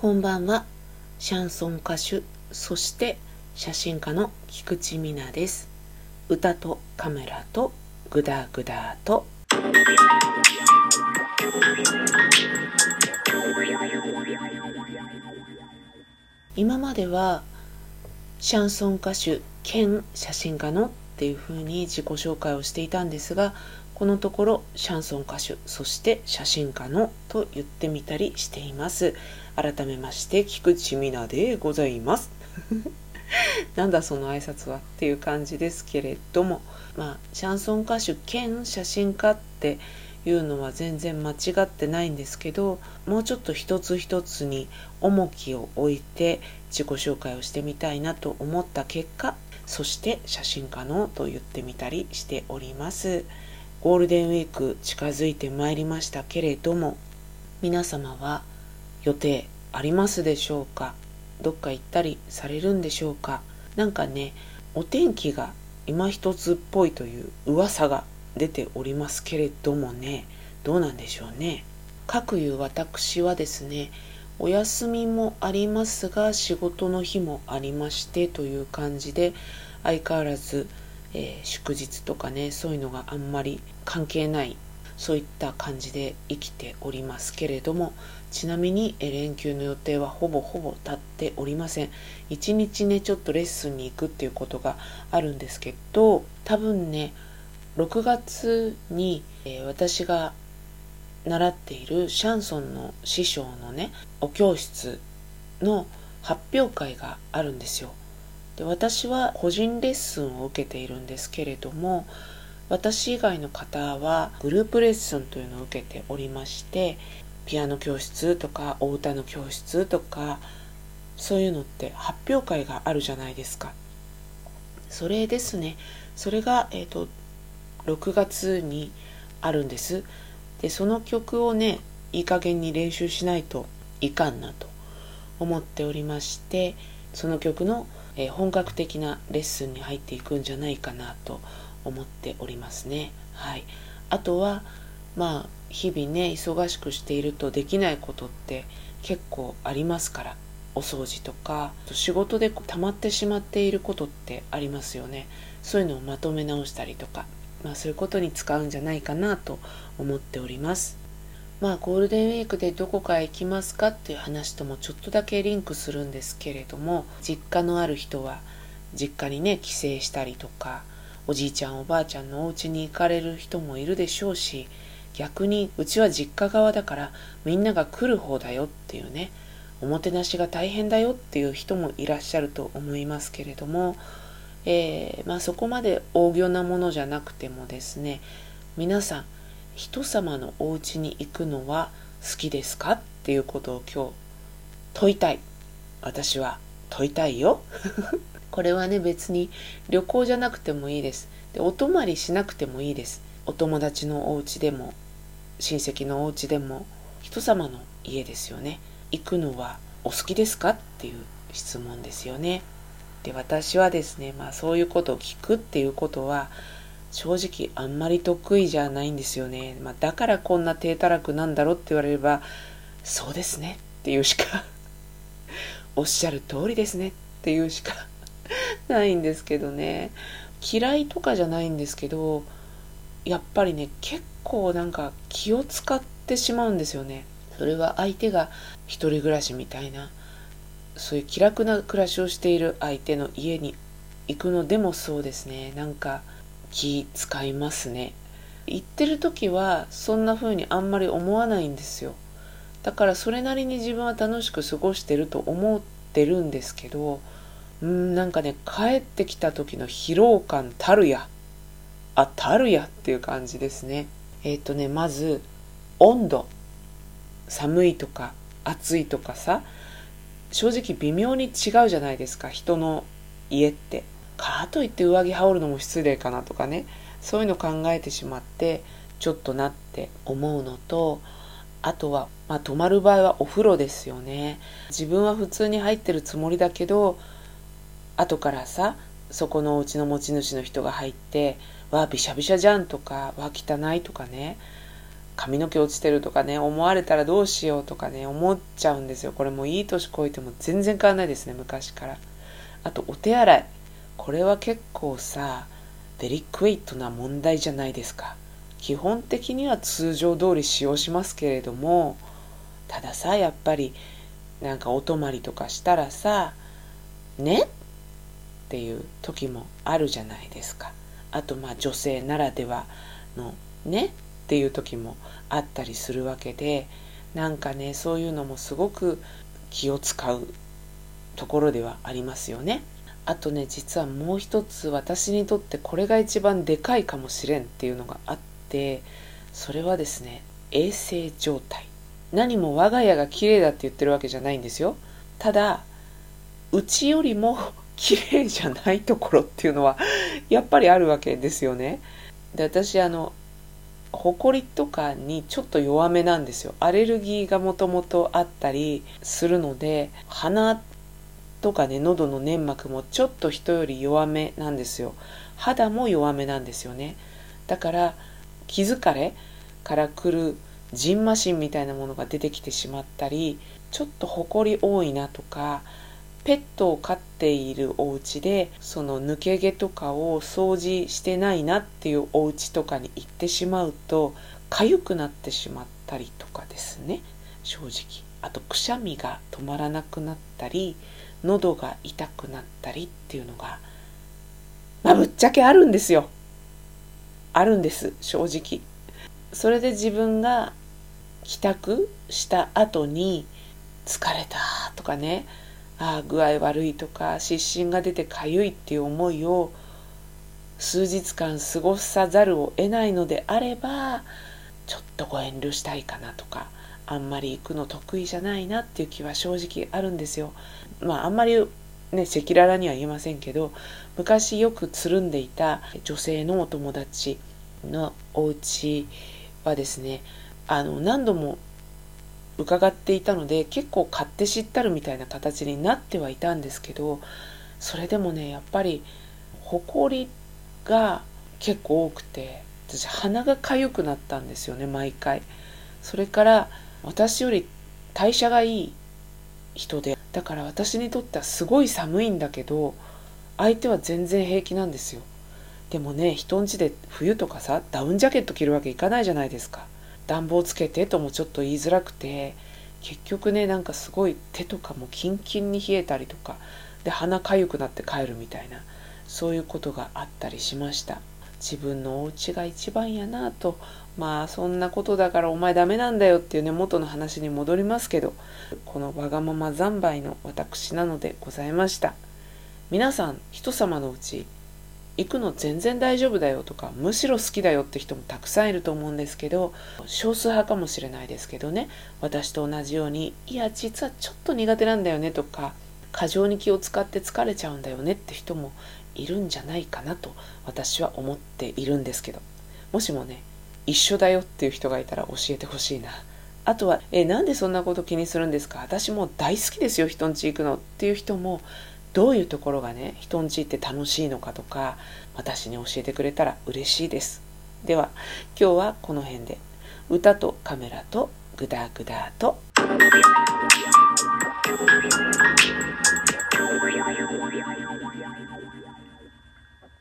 こんばんは。シャンソン歌手、そして写真家の菊池美奈です。歌とカメラとグダグダと。今まではシャンソン歌手兼写真家のっていう風に自己紹介をしていたんですがこのところシャンソン歌手そして写真家のと言ってみたりしています。改めまして菊池美奈でございます。なんだその挨拶はっていう感じですけれどもまあシャンソン歌手兼写真家っていうのは全然間違ってないんですけどもうちょっと一つ一つに重きを置いて自己紹介をしてみたいなと思った結果そして写真家のと言ってみたりしております。ゴールデンウィーク近づいてまいりましたけれども皆様は予定ありますでしょうか？どっか行ったりされるんでしょうか？なんかねお天気が今一つっぽいという噂が出ておりますけれどもねどうなんでしょうね？各いう私はですねお休みもありますが仕事の日もありましてという感じで相変わらず、えー、祝日とかねそういうのがあんまり関係ないそういった感じで生きておりますけれどもちなみに連休の予定はほぼほぼ立っておりません。一日ねちょっとレッスンに行くっていうことがあるんですけど多分ね6月に、えー、私が習っているシャンソンの師匠のねお教室の発表会があるんですよ。で私は個人レッスンを受けているんですけれども私以外の方はグループレッスンというのを受けておりましてピアノ教室とかお歌の教室とかそういうのって発表会があるじゃないですか。それですね。それが、えーと、と6月にあるんです。でその曲をねいい加減に練習しないといかんなと思っておりましてその曲の、えー、本格的なレッスンに入っていくんじゃないかなと思っておりますね。はい。あとはまあ日々ね忙しくしているとできないことって結構ありますから。お掃除とか仕事で溜まってしまっていることってありますよね。そういうのをまとめ直したりとかまあ、そういうことに使うんじゃないかなと思っております。まあゴールデンウィークでどこかへ行きますかっていう話ともちょっとだけリンクするんですけれども実家のある人は実家にね帰省したりとかおじいちゃんおばあちゃんのお家に行かれる人もいるでしょうし逆にうちは実家側だからみんなが来る方だよっていうねおもてなしが大変だよっていう人もいらっしゃると思いますけれどもえー、まあ、そこまで大行なものじゃなくてもですね皆さん人様のお家に行くのは好きですか？っていうことを今日問いたい。私は問いたいよ。これはね別に旅行じゃなくてもいいです。でお泊まりしなくてもいいです。お友達のお家でも親戚のお家でも人様の家ですよね。行くのはお好きですか？っていう質問ですよね。で私はですね、まあそういうことを聞くっていうことは正直あんまり得意じゃないんですよね。まあ、だからこんな低たらくなんだろうって言われれば、そうですねっていうしか おっしゃる通りですねっていうしか ないんですけどね。嫌いとかじゃないんですけど、やっぱりね、結構なんか気を使ってしまうんですよね。それは相手が一人暮らしみたいなそういう気楽な暮らしをしている相手の家に行くのでもそうですねなんか気使いますね。行ってる時はそんな風にあんまり思わないんですよ。だからそれなりに自分は楽しく過ごしてると思ってるんですけどうんなんかね帰ってきた時の疲労感たるや。あたるやっていう感じですね。えっ、ー、とねまず温度。寒いとか暑いとかさ。正直微妙に違うじゃないですか人の家って。かといって上着羽織るのも失礼かなとかね。そういうの考えてしまってちょっとなって思うのとあとは、まあ、泊まる場合はお風呂ですよね。自分は普通に入ってるつもりだけど後からさそこのお家の持ち主の人が入って「わあびしゃびしゃじゃん」とか「わあ汚い」とかね髪の毛落ちてるとかね思われたらどうしようとかね思っちゃうんですよ。これもいい年こいても全然変わんないですね昔から。あとお手洗い。これは結構さデリクエイトな問題じゃないですか基本的には通常通り使用しますけれどもたださやっぱりなんかお泊まりとかしたらさねっていう時もあるじゃないですかあとまあ女性ならではのねっていう時もあったりするわけでなんかねそういうのもすごく気を使うところではありますよね。あとね実はもう一つ私にとってこれが一番でかいかもしれんっていうのがあってそれはですね衛生状態。何も我が家が綺麗だって言ってるわけじゃないんですよ。ただうちよりも 綺麗じゃないところっていうのはやっぱりあるわけですよね。で私あのほこりとかにちょっと弱めなんですよ。アレルギーがもともとあったりするので鼻とかね喉の粘膜もちょっと人より弱めなんですよ。肌も弱めなんですよね。だから気疲れから来るジンマシンみたいなものが出てきてしまったりちょっとほこり多いなとかペットを飼っているお家でその抜け毛とかを掃除してないなっていうお家とかに行ってしまうと痒くなってしまったりとかですね。正直。あとくしゃみが止まらなくなったり喉が痛くなったりっていうのがまあぶっちゃけあるんですよ。あるんです正直。それで自分が帰宅した後に疲れたとかね。ああ具合悪いとか湿疹が出てかゆいっていう思いを数日間過ごさざるを得ないのであればちょっとご遠慮したいかなとか。あんまり行くの得意じゃないなっていう気は正直あるんですよ。まああんまりね赤裸々には言えませんけど昔よくつるんでいた女性のお友達のお家はですねあの何度も伺っていたので結構買って知ったるみたいな形になってはいたんですけどそれでもねやっぱりほこりが結構多くて私鼻が痒くなったんですよね毎回それから私より代謝がいい人でだから私にとってはすごい寒いんだけど相手は全然平気なんですよ。でもね人ん家で冬とかさダウンジャケット着るわけいかないじゃないですか。暖房つけてともちょっと言いづらくて結局ねなんかすごい手とかもキンキンに冷えたりとかで鼻かゆくなって帰るみたいなそういうことがあったりしました。自分のお家が一番やなとまあそんなことだからお前ダメなんだよっていうね元の話に戻りますけどこのわがまま惨敗の私なのでございました。皆さん人様のうち行くの全然大丈夫だよとかむしろ好きだよって人もたくさんいると思うんですけど少数派かもしれないですけどね私と同じようにいや実はちょっと苦手なんだよねとか過剰に気を使って疲れちゃうんだよねって人もいるんじゃないかなと私は思っているんですけどもしもね一緒だよっていう人がいたら教えてほしいな。あとは、え、なんでそんなこと気にするんですか？私も大好きですよ、人んち行くのっていう人も、どういうところがね人んちって楽しいのかとか私に教えてくれたら嬉しいです。では今日はこの辺で。歌とカメラとグダグダと。